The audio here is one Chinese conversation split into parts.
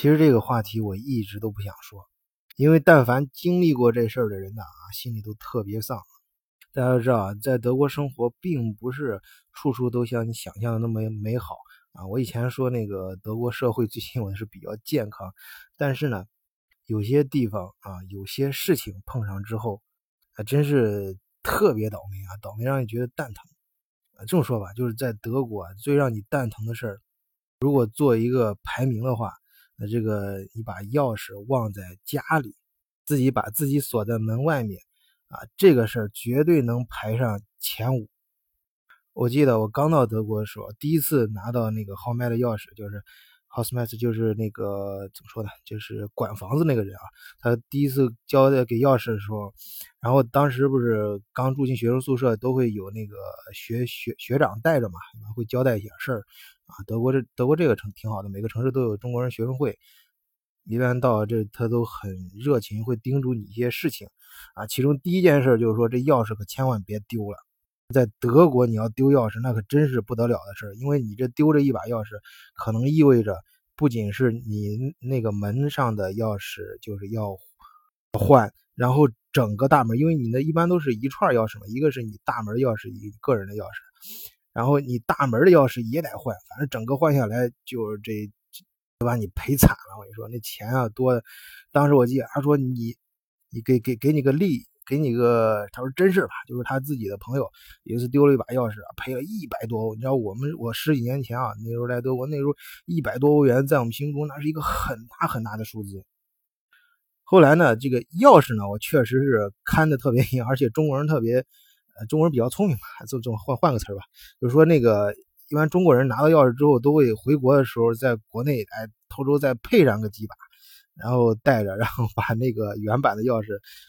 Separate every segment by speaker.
Speaker 1: 其实这个话题我一直都不想说，因为但凡经历过这事儿的人呐，啊，心里都特别丧。大家都知道啊，在德国生活并不是处处都像你想象的那么美好啊。我以前说那个德国社会最近我是比较健康，但是呢，有些地方啊，有些事情碰上之后，还真是特别倒霉啊，倒霉让你觉得蛋疼啊。这么说吧，就是在德国最让你蛋疼的事儿，如果做一个排名的话。这个，你把钥匙忘在家里，自己把自己锁在门外面，啊，这个事儿绝对能排上前五。我记得我刚到德国的时候，第一次拿到那个豪迈的钥匙，就是 h o u s m a t 就是那个怎么说呢，就是管房子那个人啊。他第一次交代给钥匙的时候，然后当时不是刚住进学生宿舍，都会有那个学学学长带着嘛，会交代一些事儿。啊，德国这德国这个城挺好的，每个城市都有中国人学生会，一般到这他都很热情，会叮嘱你一些事情。啊，其中第一件事就是说，这钥匙可千万别丢了。在德国，你要丢钥匙，那可真是不得了的事因为你这丢着一把钥匙，可能意味着不仅是你那个门上的钥匙就是要换，然后整个大门，因为你那一般都是一串钥匙嘛，一个是你大门钥匙，一个人的钥匙。然后你大门的钥匙也得换，反正整个换下来就是这，都把你赔惨了。我跟你说，那钱啊多。当时我记得他说你，你给给给你个利，给你个，他说真事吧，就是他自己的朋友有一次丢了一把钥匙，赔了一百多欧。你知道我们我十几年前啊，那时候来德国，那时候一百多欧元在我们心中那是一个很大很大的数字。后来呢，这个钥匙呢，我确实是看的特别严，而且中国人特别。中国人比较聪明嘛，就就换换个词儿吧，就是说那个一般中国人拿到钥匙之后，都会回国的时候在国内哎偷偷再配上个几把，然后带着，然后把那个原版的钥匙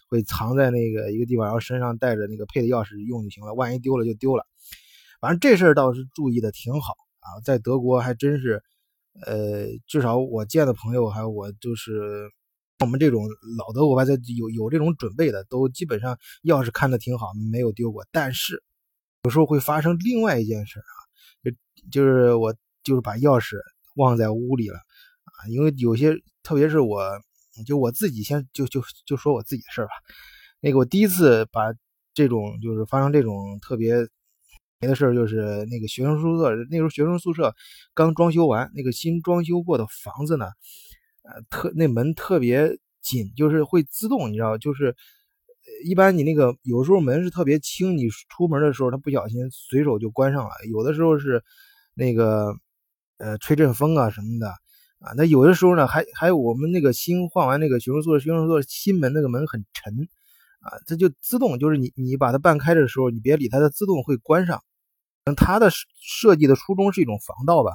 Speaker 1: 会藏在那个一个地方，然后身上带着那个配的钥匙用就行了，万一丢了就丢了。反正这事儿倒是注意的挺好啊，在德国还真是，呃，至少我见的朋友还有我就是。我们这种老德国吧，在有有这种准备的，都基本上钥匙看的挺好，没有丢过。但是有时候会发生另外一件事啊，就就是我就是把钥匙忘在屋里了啊。因为有些，特别是我，就我自己先就就就说我自己的事吧。那个我第一次把这种就是发生这种特别没的事就是那个学生宿舍，那时候学生宿舍刚装修完，那个新装修过的房子呢。呃，特那门特别紧，就是会自动，你知道，就是一般你那个有时候门是特别轻，你出门的时候它不小心随手就关上了。有的时候是那个呃吹阵风啊什么的啊，那有的时候呢还还有我们那个新换完那个学生宿舍学生宿舍新门那个门很沉啊，它就自动就是你你把它半开的时候，你别理它，它自动会关上。它的设计的初衷是一种防盗吧。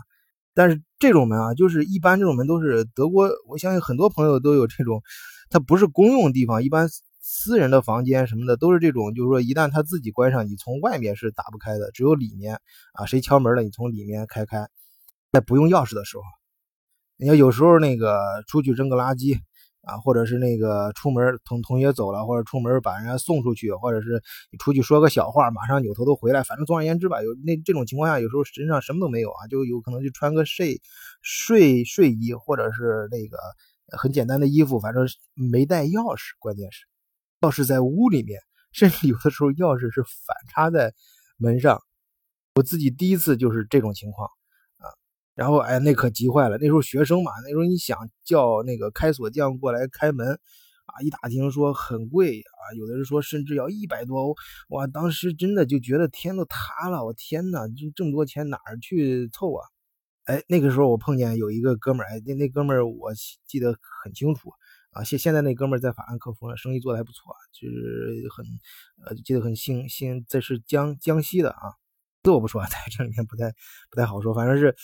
Speaker 1: 但是这种门啊，就是一般这种门都是德国，我相信很多朋友都有这种，它不是公用地方，一般私人的房间什么的都是这种，就是说一旦他自己关上，你从外面是打不开的，只有里面啊，谁敲门了，你从里面开开，在不用钥匙的时候，你要有时候那个出去扔个垃圾。啊，或者是那个出门同同学走了，或者出门把人家送出去，或者是你出去说个小话，马上扭头都回来。反正总而言之吧，有那这种情况下，有时候身上什么都没有啊，就有可能就穿个睡睡睡衣，或者是那个很简单的衣服，反正没带钥匙。关键是钥匙在屋里面，甚至有的时候钥匙是反插在门上。我自己第一次就是这种情况。然后哎，那可急坏了。那时候学生嘛，那时候你想叫那个开锁匠过来开门，啊，一打听说很贵啊，有的人说甚至要一百多欧。哇，当时真的就觉得天都塌了。我天哪，就这么多钱哪儿去凑啊？哎，那个时候我碰见有一个哥们儿，哎，那那哥们儿我记得很清楚啊。现现在那哥们儿在法兰克福，生意做的还不错，就是很呃记得很姓姓，这是江江西的啊。这我不说，在这里面不太不太好说，反正是。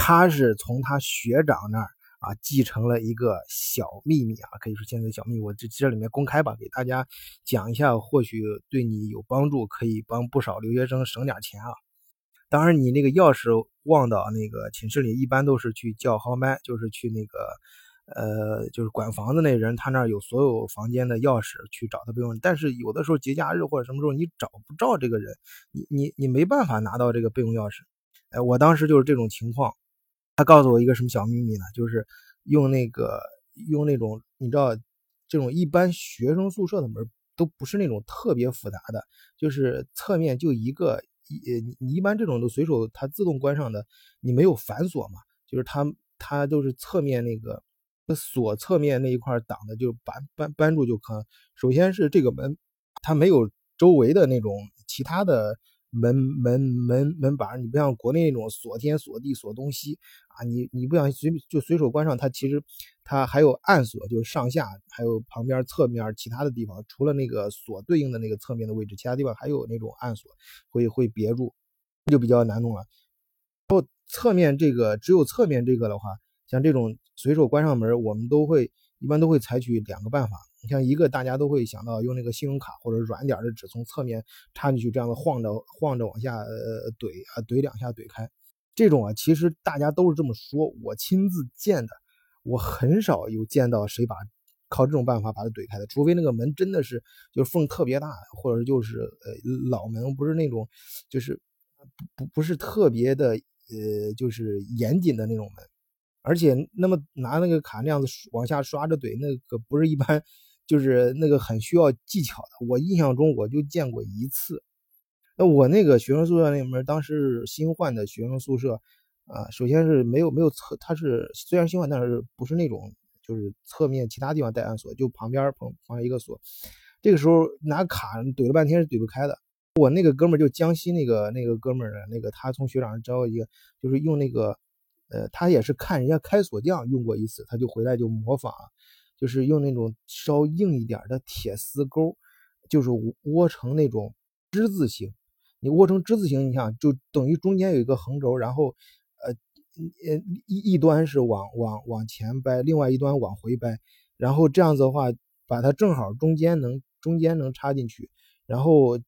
Speaker 1: 他是从他学长那儿啊继承了一个小秘密啊，可以说现在小秘密，我这这里面公开吧，给大家讲一下，或许对你有帮助，可以帮不少留学生省点钱啊。当然，你那个钥匙忘到那个寝室里，一般都是去叫号麦，就是去那个呃，就是管房子那人，他那儿有所有房间的钥匙，去找他备用。但是有的时候节假日或者什么时候你找不着这个人，你你你没办法拿到这个备用钥匙。哎，我当时就是这种情况。他告诉我一个什么小秘密呢？就是用那个用那种你知道这种一般学生宿舍的门都不是那种特别复杂的，就是侧面就一个一你你一般这种都随手它自动关上的，你没有反锁嘛，就是它它都是侧面那个锁侧面那一块挡的，就扳扳扳住就可。首先是这个门它没有周围的那种其他的。门门门门板，你不像国内那种锁天锁地锁东西啊，你你不想随就随手关上，它其实它还有暗锁，就是上下还有旁边侧面其他的地方，除了那个锁对应的那个侧面的位置，其他地方还有那种暗锁会会别住，就比较难弄了。然后侧面这个只有侧面这个的话，像这种随手关上门，我们都会一般都会采取两个办法。你像一个，大家都会想到用那个信用卡或者软点的纸从侧面插进去，这样的晃着晃着往下呃怼啊怼两下怼开。这种啊，其实大家都是这么说，我亲自见的，我很少有见到谁把靠这种办法把它怼开的，除非那个门真的是就是缝特别大，或者就是呃老门不是那种就是不不是特别的呃就是严谨的那种门，而且那么拿那个卡那样子往下刷着怼，那个不是一般。就是那个很需要技巧的，我印象中我就见过一次。那我那个学生宿舍那门，当时新换的学生宿舍啊，首先是没有没有侧，它是虽然新换，但是不是那种就是侧面其他地方带暗锁，就旁边旁旁一个锁。这个时候拿卡怼了半天是怼不开的。我那个哥们就江西那个那个哥们儿呢，那个他从学长招一个，就是用那个呃，他也是看人家开锁匠用过一次，他就回来就模仿。就是用那种稍硬一点的铁丝钩，就是窝成那种之字形。你窝成之字形，你想就等于中间有一个横轴，然后呃呃一一端是往往往前掰，另外一端往回掰，然后这样子的话，把它正好中间能中间能插进去，然后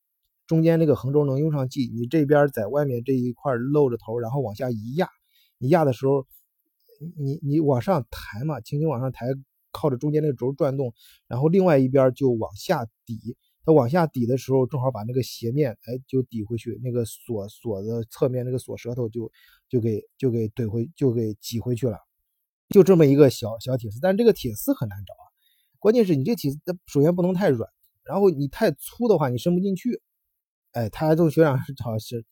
Speaker 1: 中间那个横轴能用上劲，你这边在外面这一块露着头，然后往下一压，你压的时候，你你往上抬嘛，轻轻往上抬。靠着中间那个轴转动，然后另外一边就往下抵。它往下抵的时候，正好把那个斜面，哎，就抵回去。那个锁锁的侧面那个锁舌头就就给就给怼回，就给挤回去了。就这么一个小小铁丝，但这个铁丝很难找啊。关键是你这铁丝，它首先不能太软，然后你太粗的话，你伸不进去。哎，他还从学长找是，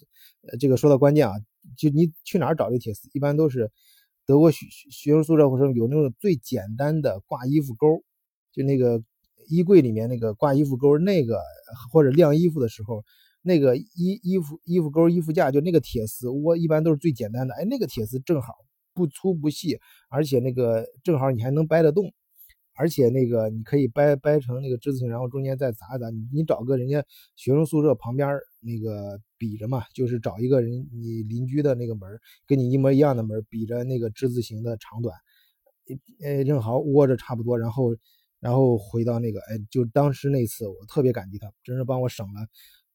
Speaker 1: 这个说到关键啊，就你去哪儿找这铁丝，一般都是。德国学学生宿舍或者有那种最简单的挂衣服钩，就那个衣柜里面那个挂衣服钩，那个或者晾衣服的时候，那个衣衣服衣服钩衣服架，就那个铁丝，我一般都是最简单的。哎，那个铁丝正好不粗不细，而且那个正好你还能掰得动。而且那个你可以掰掰成那个之字形，然后中间再砸一砸。你你找个人家学生宿舍旁边那个比着嘛，就是找一个人你邻居的那个门，跟你一模一样的门，比着那个之字形的长短，呃，正好窝着差不多。然后然后回到那个，哎，就当时那次我特别感激他，真是帮我省了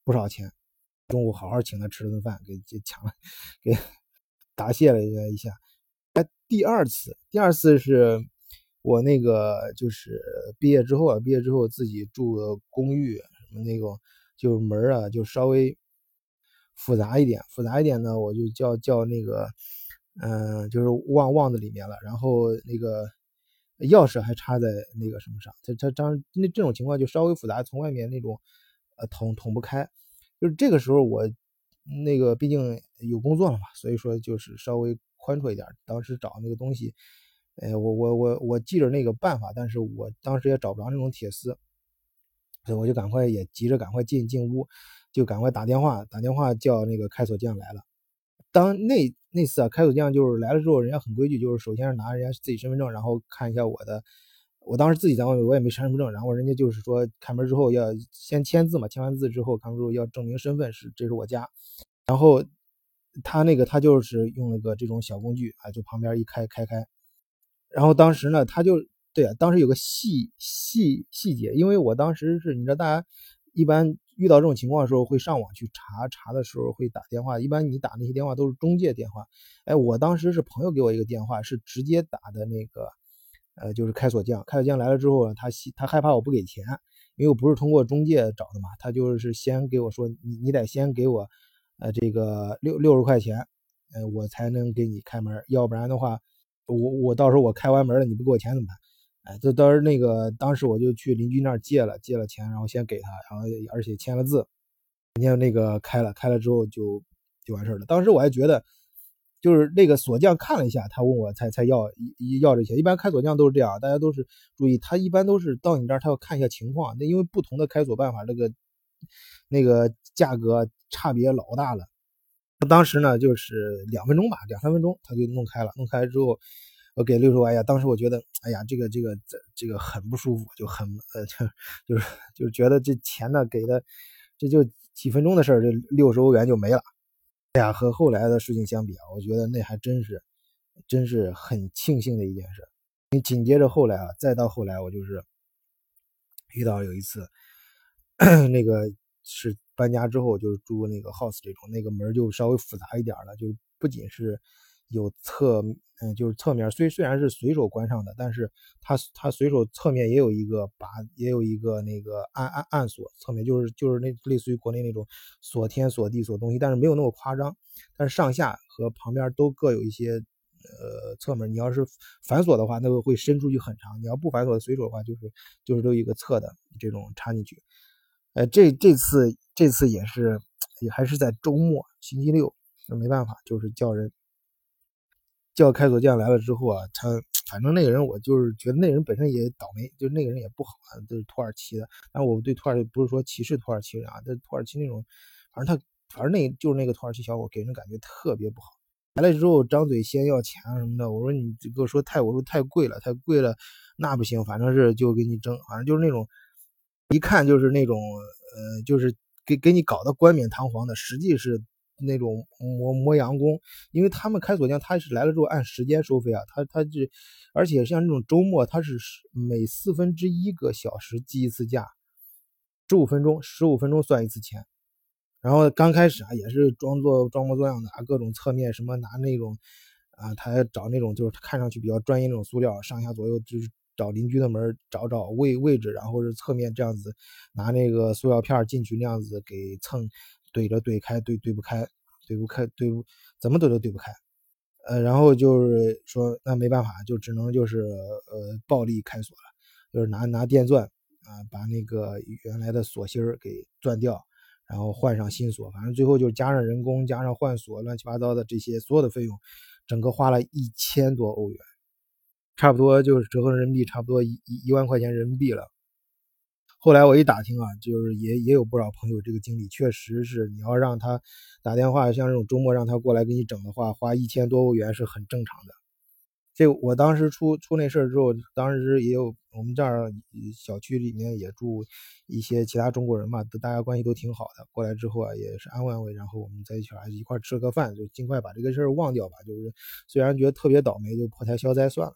Speaker 1: 不少钱。中午好好请他吃了顿饭，给给抢了，给 答谢了一下。哎，第二次，第二次是。我那个就是毕业之后啊，毕业之后自己住的公寓，什么那种就是门啊，就稍微复杂一点，复杂一点呢，我就叫叫那个，嗯，就是忘忘在里面了。然后那个钥匙还插在那个什么上，它它当那这种情况就稍微复杂，从外面那种呃捅捅不开。就是这个时候我那个毕竟有工作了嘛，所以说就是稍微宽绰一点。当时找那个东西。哎，我我我我记着那个办法，但是我当时也找不着那种铁丝，所以我就赶快也急着赶快进进屋，就赶快打电话打电话叫那个开锁匠来了。当那那次啊，开锁匠就是来了之后，人家很规矩，就是首先是拿人家自己身份证，然后看一下我的。我当时自己在外面，我也没身份证，然后人家就是说开门之后要先签字嘛，签完字之后，开门之后要证明身份是这是我家。然后他那个他就是用了个这种小工具啊，就旁边一开开开。然后当时呢，他就对啊，当时有个细细细节，因为我当时是，你知道，大家一般遇到这种情况的时候会上网去查，查的时候会打电话，一般你打那些电话都是中介电话。哎，我当时是朋友给我一个电话，是直接打的那个，呃，就是开锁匠。开锁匠来了之后，他他害怕我不给钱，因为我不是通过中介找的嘛，他就是先给我说，你你得先给我，呃，这个六六十块钱，呃，我才能给你开门，要不然的话。我我到时候我开完门了，你不给我钱怎么办？哎，这当时那个当时我就去邻居那儿借了借了钱，然后先给他，然后而且签了字，人家那个开了开了之后就就完事了。当时我还觉得，就是那个锁匠看了一下，他问我才才要要这些。一般开锁匠都是这样，大家都是注意，他一般都是到你这儿他要看一下情况，那因为不同的开锁办法，这个那个价格差别老大了。当时呢就是两分钟吧，两三分钟他就弄开了，弄开之后。我给六十万呀，当时我觉得，哎呀，这个这个这这个很不舒服，就很呃，就就是就是觉得这钱呢给的，这就几分钟的事儿，这六十欧元就没了。哎呀，和后来的事情相比啊，我觉得那还真是，真是很庆幸的一件事。你紧接着后来啊，再到后来，我就是遇到有一次，那个是搬家之后，就是住那个 house 这种，那个门就稍微复杂一点了，就是不仅是。有侧，嗯，就是侧面，虽虽然是随手关上的，但是它它随手侧面也有一个把，也有一个那个暗暗暗锁，侧面就是就是那类似于国内那种锁天锁地锁东西，但是没有那么夸张，但是上下和旁边都各有一些呃侧门。你要是反锁的话，那个会伸出去很长；你要不反锁随手的话，就是就是都一个侧的这种插进去。呃，这这次这次也是也还是在周末星期六，那没办法，就是叫人。叫开锁匠来了之后啊，他反正那个人我就是觉得那人本身也倒霉，就是那个人也不好啊，都是土耳其的。但我对土耳其不是说歧视土耳其人啊，这土耳其那种，反正他反正那就是那个土耳其小伙给人感觉特别不好。来了之后张嘴先要钱什么的，我说你给我说太我说太贵了，太贵了，那不行，反正是就给你争，反正就是那种一看就是那种呃，就是给给你搞得冠冕堂皇的，实际是。那种磨磨洋工，因为他们开锁匠，他是来了之后按时间收费啊，他他是，而且像这种周末，他是每四分之一个小时计一次价，十五分钟，十五分钟算一次钱。然后刚开始啊，也是装作装模作样的啊，各种侧面什么拿那种啊，他找那种就是看上去比较专业那种塑料，上下左右就是找邻居的门找找位位置，然后是侧面这样子拿那个塑料片进去那样子给蹭。怼着怼开怼怼不开，怼不开怼不怎么怼都怼不开，呃，然后就是说那没办法，就只能就是呃暴力开锁了，就是拿拿电钻啊把那个原来的锁芯儿给钻掉，然后换上新锁，反正最后就加上人工加上换锁乱七八糟的这些所有的费用，整个花了一千多欧元，差不多就是折合人民币差不多一一万块钱人民币了。后来我一打听啊，就是也也有不少朋友这个经历，确实是你要让他打电话，像这种周末让他过来给你整的话，花一千多欧元是很正常的。这我当时出出那事儿之后，当时也有我们这儿小区里面也住一些其他中国人嘛，大家关系都挺好的。过来之后啊，也是安慰安慰，然后我们在一起还一块吃了个饭，就尽快把这个事儿忘掉吧。就是虽然觉得特别倒霉，就破财消灾算了。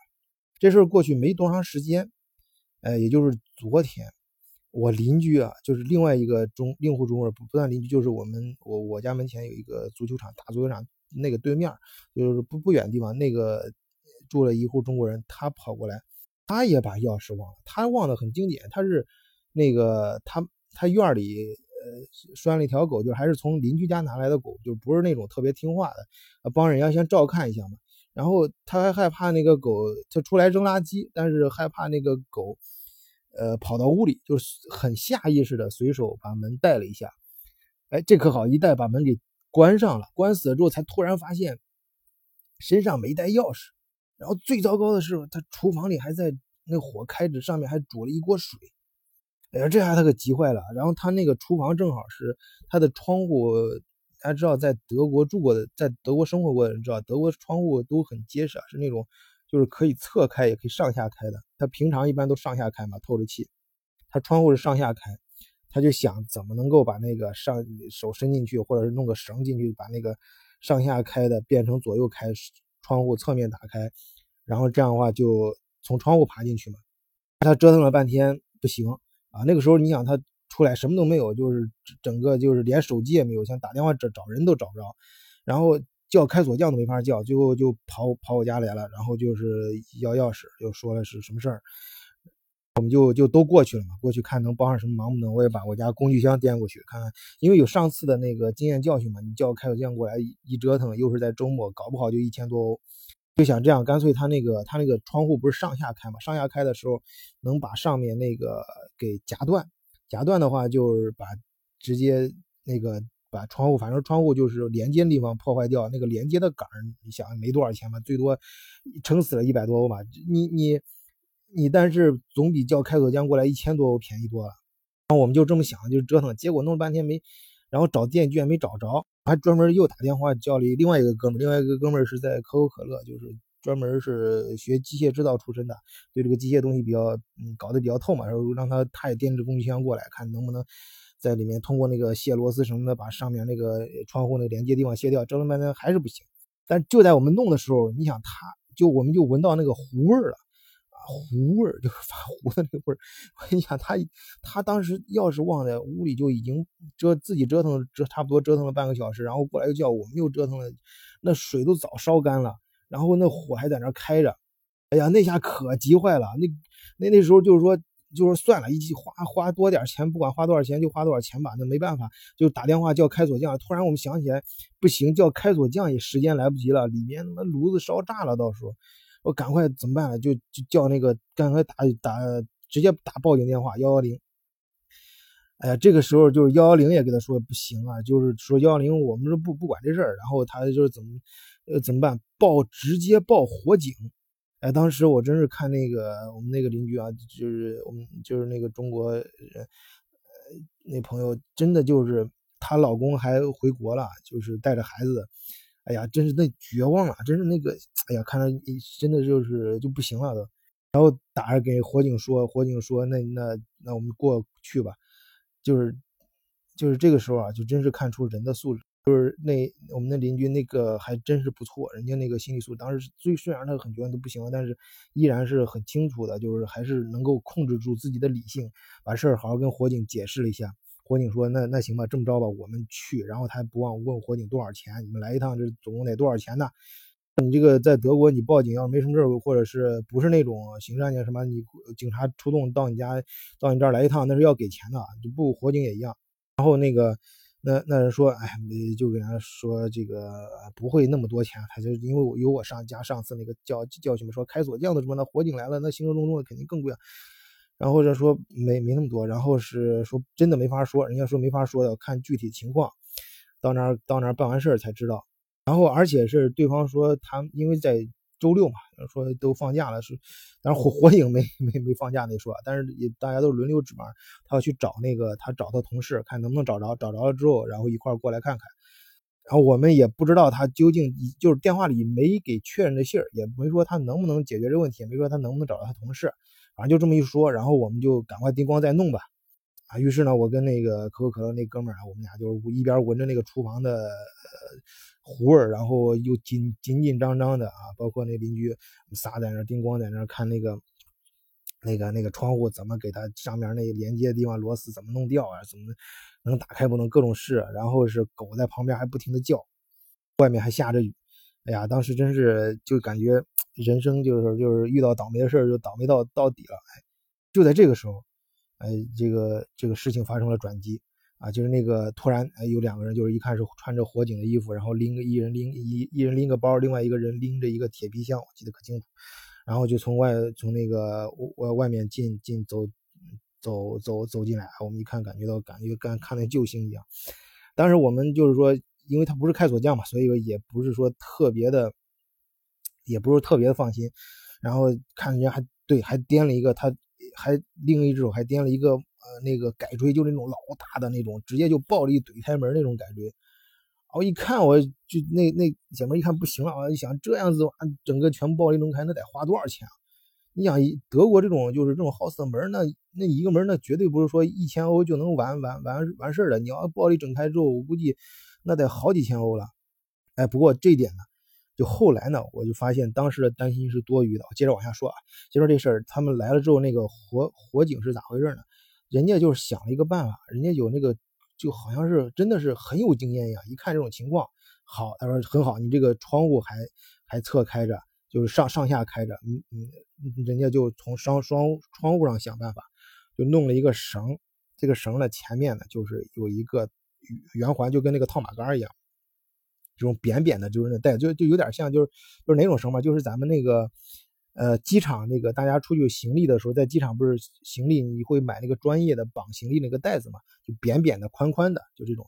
Speaker 1: 这事儿过去没多长时间，呃，也就是昨天。我邻居啊，就是另外一个中另户中国人，不不算邻居，就是我们我我家门前有一个足球场，大足球场那个对面，就是不不远的地方，那个住了一户中国人，他跑过来，他也把钥匙忘了，他忘得很经典，他是那个他他院里呃拴了一条狗，就还是从邻居家拿来的狗，就不是那种特别听话的，帮人家先照看一下嘛，然后他还害怕那个狗，他出来扔垃圾，但是害怕那个狗。呃，跑到屋里，就是很下意识的随手把门带了一下，哎，这可好，一带把门给关上了，关死了之后，才突然发现身上没带钥匙，然后最糟糕的是，他厨房里还在那火开着，上面还煮了一锅水，哎呀，这下他可急坏了。然后他那个厨房正好是他的窗户，大家知道，在德国住过的，在德国生活过的人知道，德国窗户都很结实啊，是那种。就是可以侧开，也可以上下开的。他平常一般都上下开嘛，透着气。他窗户是上下开，他就想怎么能够把那个上手伸进去，或者是弄个绳进去，把那个上下开的变成左右开，窗户侧面打开，然后这样的话就从窗户爬进去嘛。他折腾了半天不行啊，那个时候你想他出来什么都没有，就是整个就是连手机也没有，想打电话找找人都找不着，然后。叫开锁匠都没法叫，最后就跑跑我家来了，然后就是要钥匙，又说了是什么事儿，我们就就都过去了嘛，过去看能帮上什么忙不能，我也把我家工具箱掂过去看看，因为有上次的那个经验教训嘛，你叫开锁匠过来一折腾，又是在周末，搞不好就一千多欧，就想这样，干脆他那个他那个窗户不是上下开嘛？上下开的时候能把上面那个给夹断，夹断的话就是把直接那个把窗户，反正窗户就是连接的地方破坏掉，那个连接的杆你想没多少钱吧，最多撑死了一百多欧吧。你你你，但是总比叫开锁匠过来一千多欧便宜多了。然后我们就这么想，就折腾，结果弄了半天没，然后找店居然没找着。还专门又打电话叫了另外一个哥们，另外一个哥们是在可口可乐，就是专门是学机械制造出身的，对这个机械东西比较嗯搞得比较透嘛，然后让他他也掂着工具箱过来，看能不能在里面通过那个卸螺丝什么的，把上面那个窗户那个连接地方卸掉。折腾半天还是不行。但就在我们弄的时候，你想他就我们就闻到那个糊味了。糊味儿 就是发糊的那个味儿，我跟你讲，他他当时钥匙忘在屋里，就已经折自己折腾折差不多折腾了半个小时，然后过来又叫我们又折腾了，那水都早烧干了，然后那火还在那开着，哎呀，那下可急坏了，那那那时候就是说就是算了，一起花花多点钱，不管花多少钱就花多少钱吧，那没办法，就打电话叫开锁匠。突然我们想起来，不行，叫开锁匠也时间来不及了，里面那炉子烧炸了，到时候。我赶快怎么办呢？就就叫那个赶快打打直接打报警电话幺幺零。哎呀，这个时候就是幺幺零也跟他说不行啊，就是说幺幺零我们说不不管这事儿，然后他就是怎么呃怎么办？报直接报火警。哎，当时我真是看那个我们那个邻居啊，就是我们就是那个中国人，呃那朋友真的就是她老公还回国了，就是带着孩子。哎呀，真是那绝望了，真是那个，哎呀，看着真的就是就不行了都。然后打着给火警说，火警说那那那我们过去吧。就是就是这个时候啊，就真是看出人的素质。就是那我们的邻居那个还真是不错，人家那个心理素质，当时虽虽然他很绝望都不行了，但是依然是很清楚的，就是还是能够控制住自己的理性，把事儿好好跟火警解释了一下。火警说：“那那行吧，这么着吧，我们去。然后他还不忘问火警多少钱。你们来一趟，这总共得多少钱呢？你这个在德国，你报警要是没什么事儿，或者是不是那种刑事案件什么，你警察出动到你家，到你这儿来一趟，那是要给钱的，就不火警也一样。然后那个那那人说，哎，就给人说这个不会那么多钱，他就因为我有我上家上次那个教教训嘛，说开锁匠的什么，那火警来了，那行色重重的肯定更贵啊。”然后或者说没没那么多，然后是说真的没法说，人家说没法说的，看具体情况，到那儿到那儿办完事儿才知道。然后而且是对方说他因为在周六嘛，说都放假了，是，但是火火影没没没放假那说，但是也大家都轮流值班，他要去找那个他找他同事看能不能找着，找着了之后，然后一块过来看看。然后我们也不知道他究竟就是电话里没给确认的信儿，也没说他能不能解决这问题，也没说他能不能找到他同事。反正就这么一说，然后我们就赶快叮咣再弄吧，啊，于是呢，我跟那个可口可乐那哥们儿啊，我们俩就是一边闻着那个厨房的呃糊味儿，然后又紧紧紧张张的啊，包括那邻居仨在那叮咣在那看那个那个那个窗户怎么给它上面那连接的地方螺丝怎么弄掉啊，怎么能打开不能各种试，然后是狗在旁边还不停的叫，外面还下着雨，哎呀，当时真是就感觉。人生就是就是遇到倒霉的事儿就倒霉到到底了，哎，就在这个时候，哎，这个这个事情发生了转机。啊，就是那个突然哎有两个人，就是一看是穿着火警的衣服，然后拎个一人拎一一人拎个包，另外一个人拎着一个铁皮箱，我记得可清楚，然后就从外从那个外外面进进走走走走进来，我们一看感觉到感觉跟看那救星一样，当时我们就是说，因为他不是开锁匠嘛，所以说也不是说特别的。也不是特别的放心，然后看人家还对，还掂了一个，他还另一只手还掂了一个呃那个改锥，就那种老大的那种，直接就暴力怼开门那种改锥。我一看，我就那那姐妹一看不行了，我一想这样子的话，整个全部暴力弄开，那得花多少钱啊？你想德国这种就是这种 house 的门，那那一个门那绝对不是说一千欧就能完完完完事儿的。你要暴力整开之后，我估计那得好几千欧了。哎，不过这一点呢。就后来呢，我就发现当时的担心是多余的。我接着往下说啊，就说这事儿，他们来了之后，那个火火警是咋回事呢？人家就是想了一个办法，人家有那个就好像是真的是很有经验一样。一看这种情况，好，他说很好，你这个窗户还还侧开着，就是上上下开着，嗯嗯，人家就从双双窗户上想办法，就弄了一个绳，这个绳呢前面呢就是有一个圆环，就跟那个套马杆一样。这种扁扁的，就是那带就就有点像，就是就是哪种绳嘛，就是咱们那个呃机场那个大家出去行李的时候，在机场不是行李你会买那个专业的绑行李那个袋子嘛，就扁扁的、宽宽的，就这种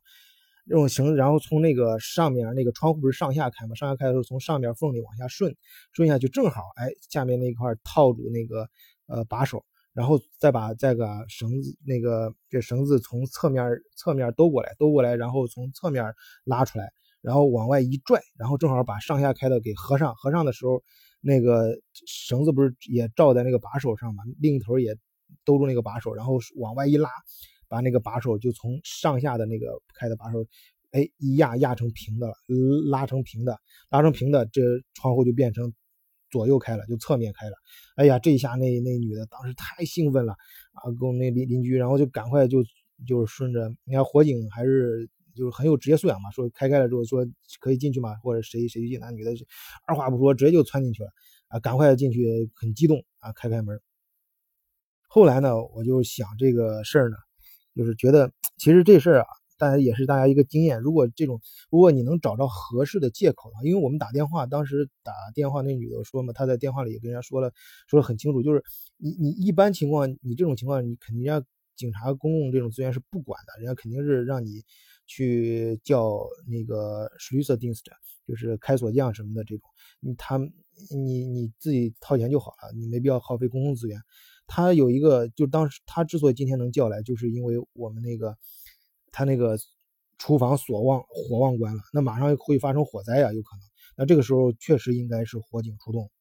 Speaker 1: 这种绳，然后从那个上面那个窗户不是上下开嘛，上下开的时候从上面缝里往下顺，顺下去正好，哎，下面那块套住那个呃把手。然后再把这个绳子，那个这绳子从侧面侧面兜过来，兜过来，然后从侧面拉出来，然后往外一拽，然后正好把上下开的给合上。合上的时候，那个绳子不是也罩在那个把手上嘛？另一头也兜住那个把手，然后往外一拉，把那个把手就从上下的那个开的把手，哎，一压压成平的了，拉成平的，拉成平的，这窗户就变成。左右开了，就侧面开了。哎呀，这一下那那女的当时太兴奋了啊，跟我那邻邻居，然后就赶快就就是顺着，你看火警还是就是很有职业素养嘛，说开开了之后说可以进去吗？或者谁谁进？那女的二话不说直接就窜进去了啊，赶快进去，很激动啊，开开门。后来呢，我就想这个事儿呢，就是觉得其实这事儿啊。大家也是大家一个经验，如果这种，如果你能找到合适的借口的话，因为我们打电话，当时打电话那女的说嘛，她在电话里也跟人家说了，说的很清楚，就是你你一般情况，你这种情况，你肯定要警察公共这种资源是不管的，人家肯定是让你去叫那个 s c h l u s s d i n s t 就是开锁匠什么的这种，你他你你自己掏钱就好了，你没必要耗费公共资源。他有一个，就当时他之所以今天能叫来，就是因为我们那个。他那个厨房锁忘火忘关了，那马上会发生火灾呀，有可能。那这个时候确实应该是火警出动。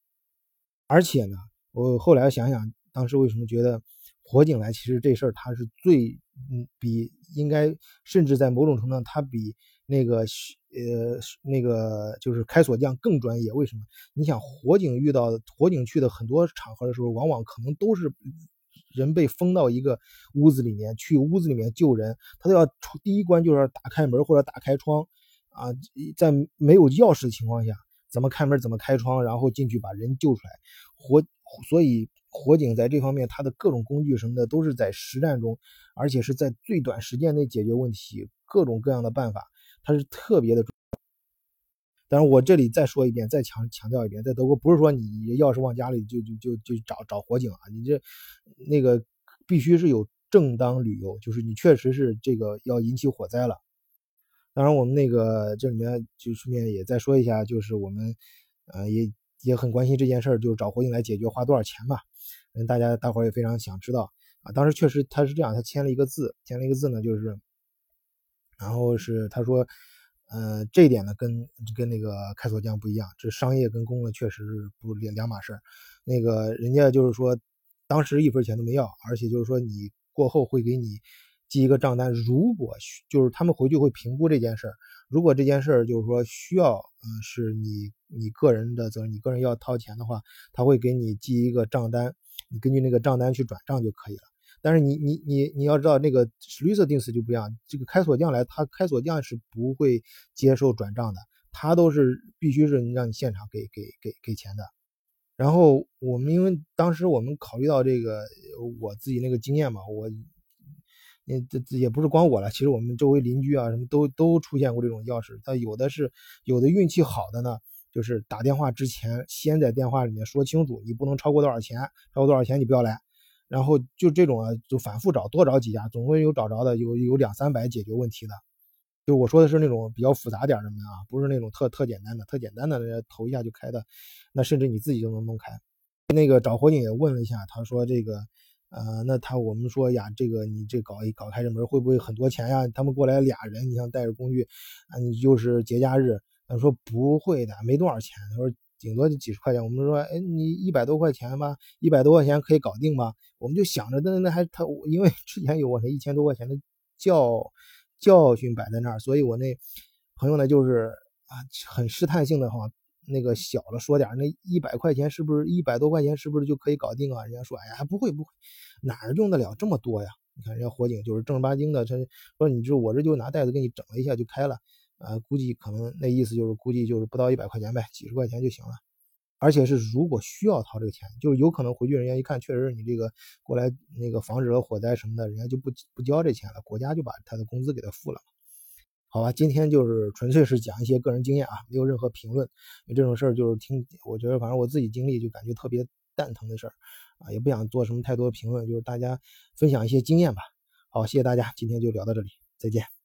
Speaker 1: 而且呢，我后来想想，当时为什么觉得火警来，其实这事儿他是最嗯比应该，甚至在某种程度上，他比那个呃那个就是开锁匠更专业。为什么？你想火警遇到火警去的很多场合的时候，往往可能都是。人被封到一个屋子里面，去屋子里面救人，他都要出第一关就是打开门或者打开窗啊，在没有钥匙的情况下，怎么开门怎么开窗，然后进去把人救出来。火，所以火警在这方面，它的各种工具什么的都是在实战中，而且是在最短时间内解决问题，各种各样的办法，它是特别的。但是我这里再说一遍，再强强调一遍，在德国不是说你钥匙忘家里就就就就找找火警啊，你这那个必须是有正当理由，就是你确实是这个要引起火灾了。当然，我们那个这里面就顺便也再说一下，就是我们呃也也很关心这件事儿，就是找火警来解决花多少钱嘛？嗯，大家大伙儿也非常想知道啊。当时确实他是这样，他签了一个字，签了一个字呢，就是然后是他说。呃，这一点呢，跟跟那个开锁匠不一样，这商业跟公的确实不两两码事儿。那个人家就是说，当时一分钱都没要，而且就是说你过后会给你记一个账单。如果就是他们回去会评估这件事儿，如果这件事儿就是说需要，嗯，是你你个人的责任，你个人要掏钱的话，他会给你记一个账单，你根据那个账单去转账就可以了。但是你你你你要知道，那个绿色定死就不一样。这个开锁匠来，他开锁匠是不会接受转账的，他都是必须是让你现场给给给给钱的。然后我们因为当时我们考虑到这个我自己那个经验嘛，我那这这也不是光我了，其实我们周围邻居啊什么都都出现过这种钥匙。他有的是有的运气好的呢，就是打电话之前先在电话里面说清楚，你不能超过多少钱，超过多少钱你不要来。然后就这种啊，就反复找，多找几家，总会有找着的，有有两三百解决问题的。就我说的是那种比较复杂点的门啊，不是那种特特简单的，特简单的，人家投一下就开的，那甚至你自己就能弄开。那个找火警也问了一下，他说这个，呃，那他我们说呀，这个你这搞一搞开这门会不会很多钱呀？他们过来俩人，你像带着工具，啊，你就是节假日，他说不会的，没多少钱。他说。顶多就几十块钱，我们说，哎，你一百多块钱吧，一百多块钱可以搞定吗？我们就想着，那那还他，因为 之前有我那一千多块钱的教教训摆在那儿，所以我那朋友呢，就是啊，很试探性的哈，那个小了说点，那一百块钱是不是一百多块钱是不是就可以搞定啊？人家说，哎呀，不会不会，哪用得了这么多呀？你看人家火警就是正儿八经的，他说你就我这就拿袋子给你整了一下就开了。呃，估计可能那意思就是估计就是不到一百块钱呗，几十块钱就行了。而且是如果需要掏这个钱，就是有可能回去人家一看，确实你这个过来那个防止了火灾什么的，人家就不不交这钱了，国家就把他的工资给他付了。好吧，今天就是纯粹是讲一些个人经验啊，没有任何评论。因为这种事儿就是听，我觉得反正我自己经历就感觉特别蛋疼的事儿啊，也不想做什么太多评论，就是大家分享一些经验吧。好，谢谢大家，今天就聊到这里，再见。